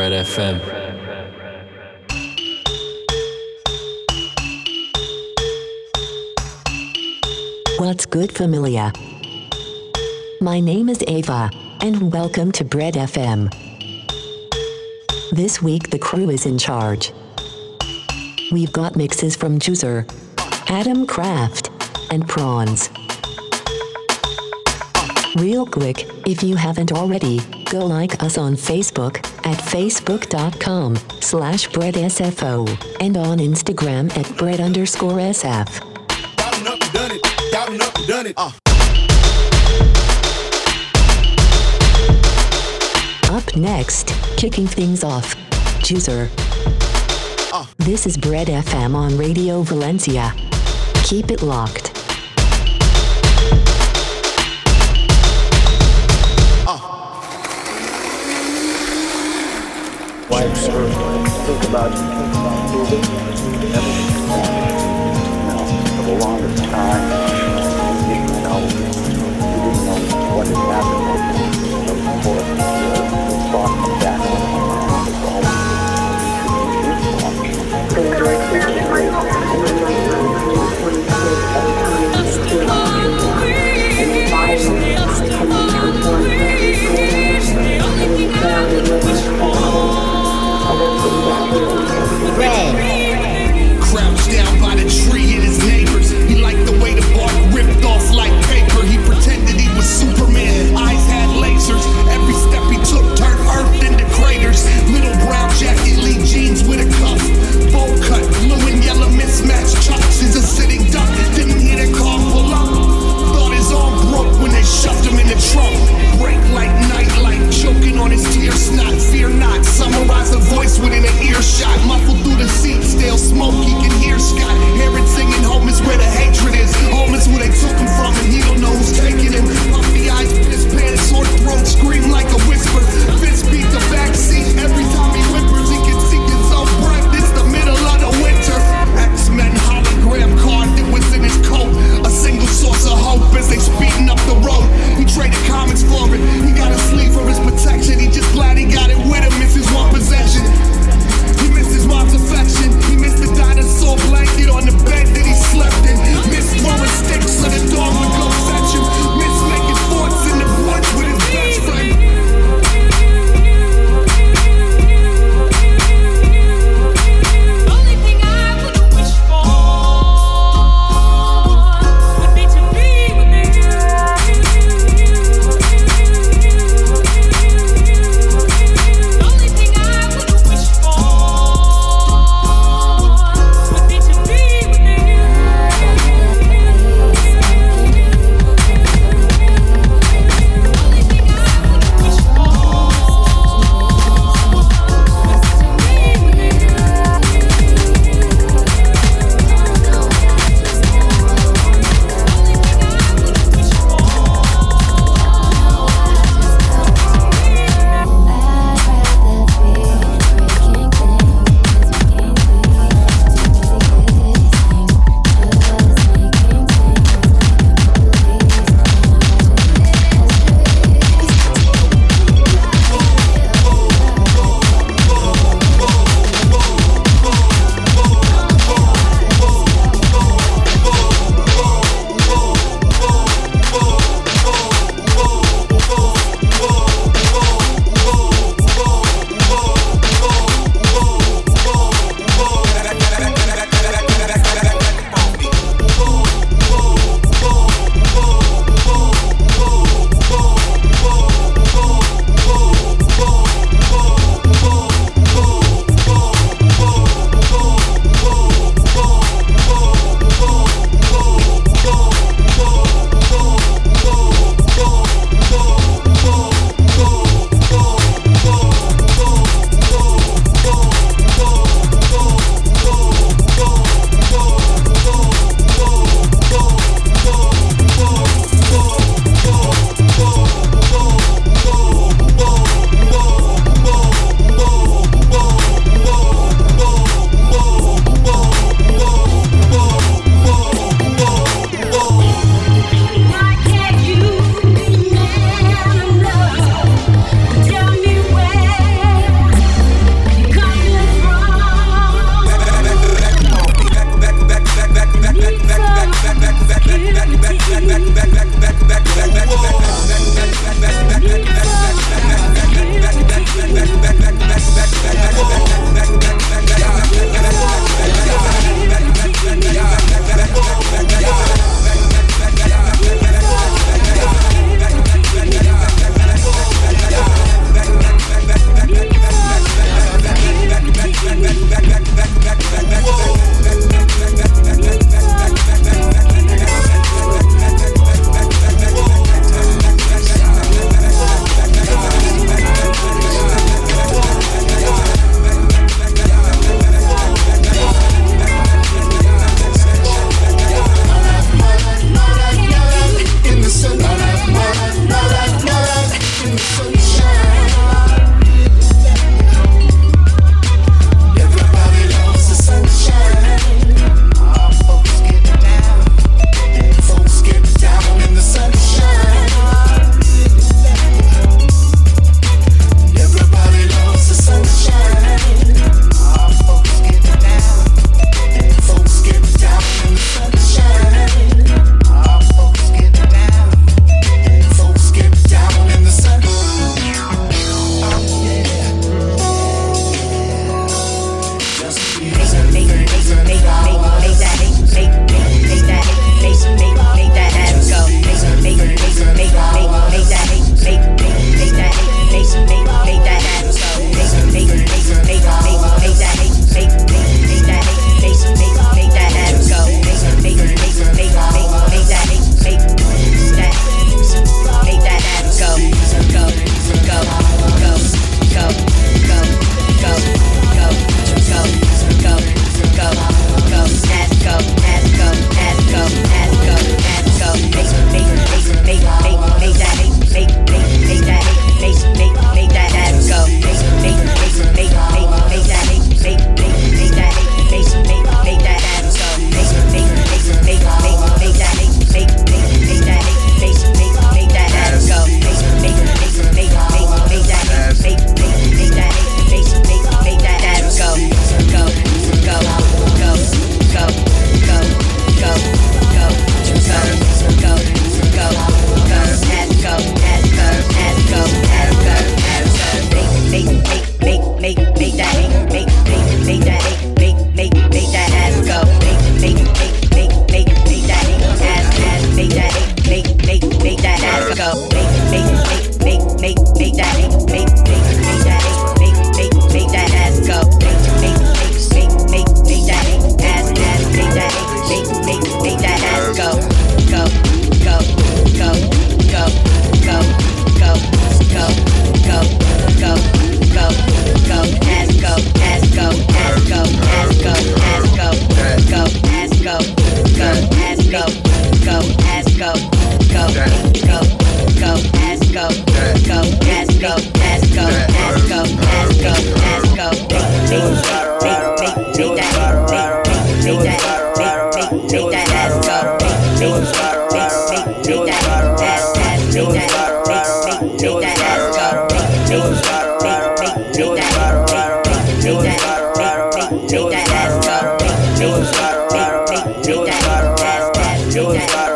Bread FM. What's good, familia? My name is Ava, and welcome to Bread FM. This week, the crew is in charge. We've got mixes from Gewzer, Adam Kraft, and Prawns. Real quick, if you haven't already, go like us on Facebook at facebook.com slash breadsfo and on Instagram at bread underscore sf. Doubting up done it. Doubting up done it. Uh. Up next, kicking things off, Gewzer. Uh. This is Bread FM on Radio Valencia. Keep it locked. Wife ever think about moving? Never. For the longest time, you didn't know, you didn't know what had happened. was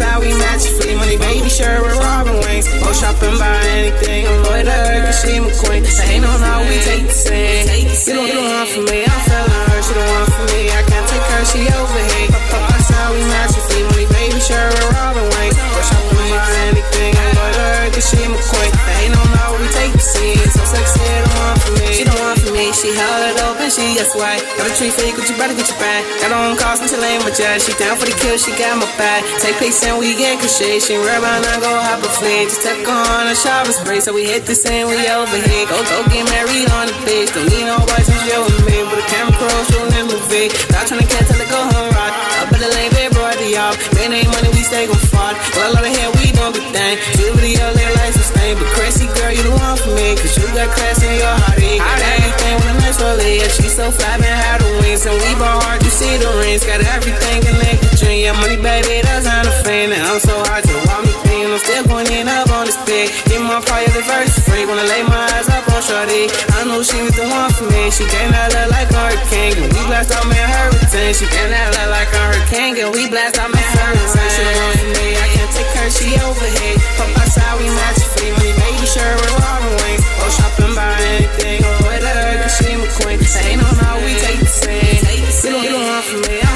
outside, we match free money, baby. Sure, we're open, why. just a tree you, you better get your bag. Got her own cost until ain't my judge. She down for the kill, she got my back. Take pics and we get crochet. She rub on, I go hop a fleet. Just took on a shopping spray, so we hit the same, we over here. Go, go get married on the beach. Don't need no boys and shit with me. But a camera crew shooting this movie. Not trying to catch till it go home rock. Up in the lane, baby, the y'all. Man, ain't money, we stay gon' fall. Well, a love of hair, we don't be. Two video, they like sustain. But Chrissy, girl, you the one for me. Cause you got class in your heart. You got everything with a nice rollie. Yeah, she so fly, man, how the wings. And we ball hard, you see the rings. Got everything connected to Yeah, money, baby, that's not a fan. And I'm so hard to walk me clean. I'm still going in up on this bed. Get my fire, the verse free. Wanna lay my eyes up on Shorty. I know she was the one for me. She came out look like a hurricane. And we blast out, man, hurricane. She came out look like a hurricane. And we blast out, man, hurricane. She the one for me. I can't take her, she overhead. Pop outside, we match buy anything. Go with her, cause she my queen. Ain't no how we take the same. You don't, you for me.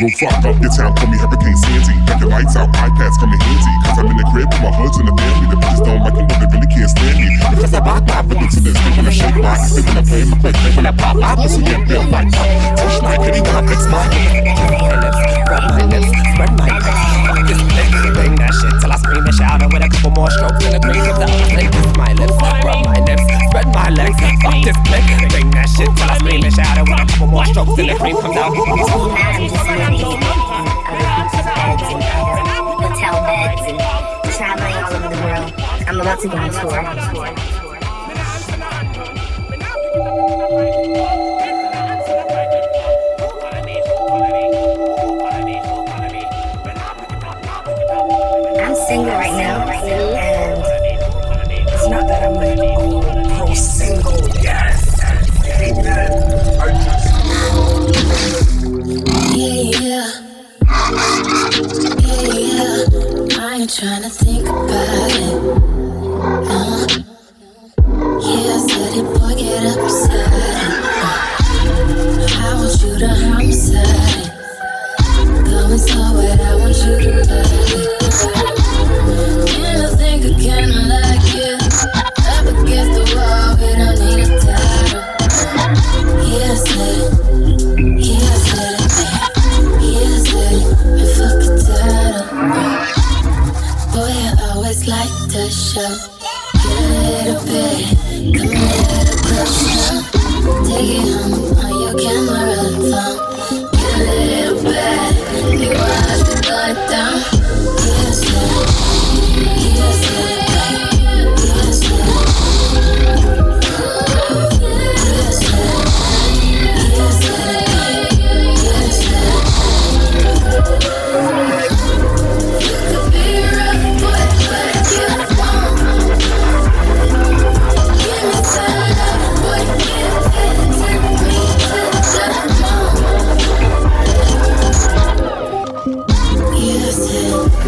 Will fuck up your town, call me Hurricane Sandy. Got your lights out, iPads coming handy. Cause I'm in the crib with my hoods and the family. The bitches don't like me, but they really can't stand me. Because I rock my rhythm to this, they wanna shake my They wanna play my play, they wanna pop my Listen, yeah, feel like pop. Touch my kitty, when I fix my rub my lips, spread my lips. Bang that shit till I scream and shout. And With a couple more strokes and the green of the kiss my lips, rub my lips, spread. Fuck this lick, bang that shit till I scream and shout. With a couple more strokes and the cream comes out. Hotel beds and traveling all over the world. I'm about to go on tour.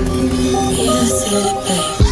Good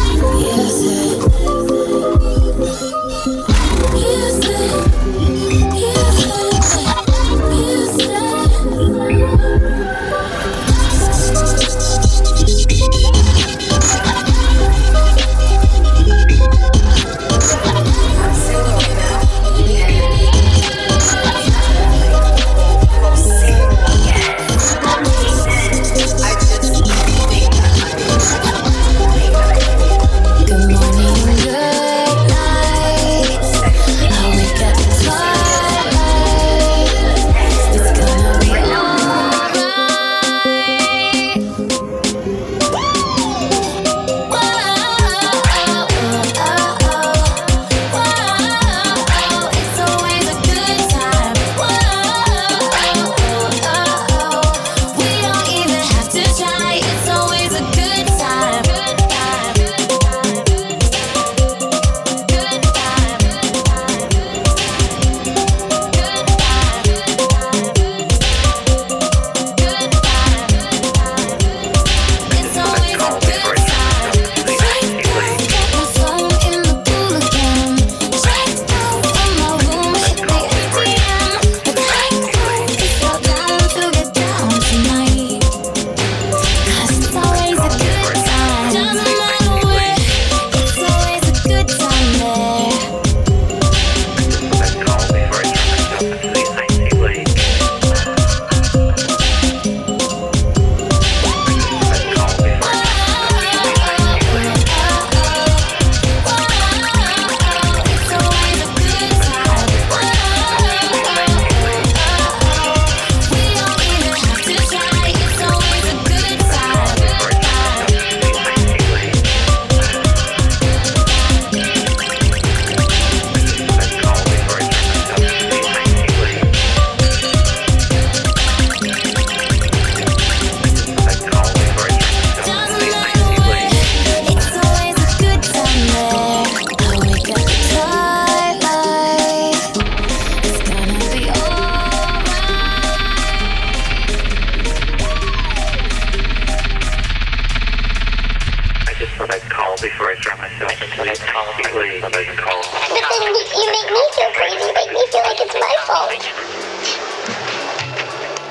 just thought I'd call before I throw myself into the completely. I thought I'd call. But then you, you make me feel crazy. You make me feel like it's my fault.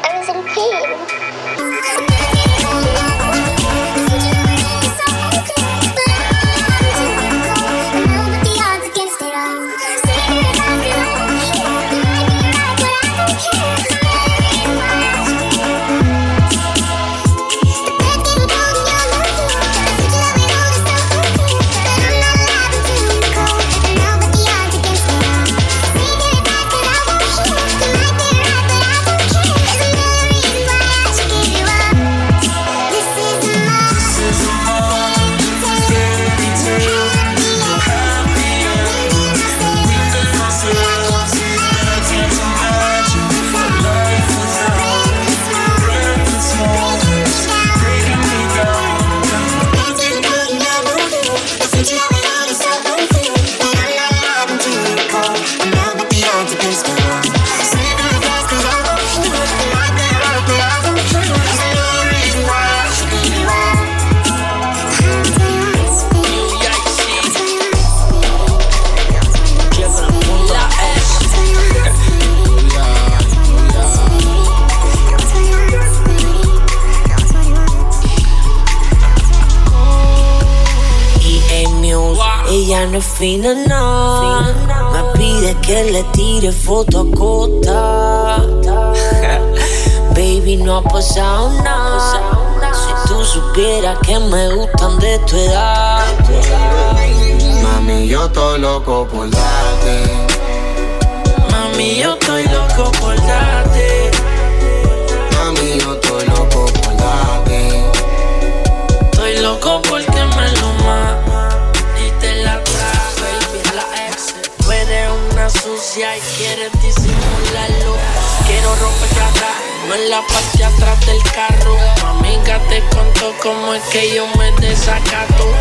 I was in pain. Es fina, no. Me pide que le tire foto a costa. Baby, no ha pasado nada. Si tú supieras que me gustan de tu edad. Mami, yo estoy loco por darte. Mami, yo estoy loco por darte. Mami, yo estoy loco por darte. Estoy loco porque me lo más y quieres disimularlo. Quiero romperte atrás, no en la parte atrás del carro. Mi amiga te contó cómo es que yo me desacato.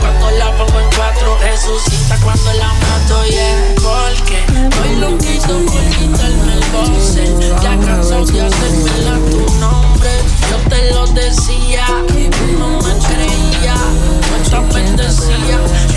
Cuando la pongo en cuatro, resucita cuando la mato, yeah. Porque estoy loquito por quitarme el boxer. Ya cansado de hacérmela tu nombre. Yo te lo decía, y tú no me creías. Cuánta bendecía, ella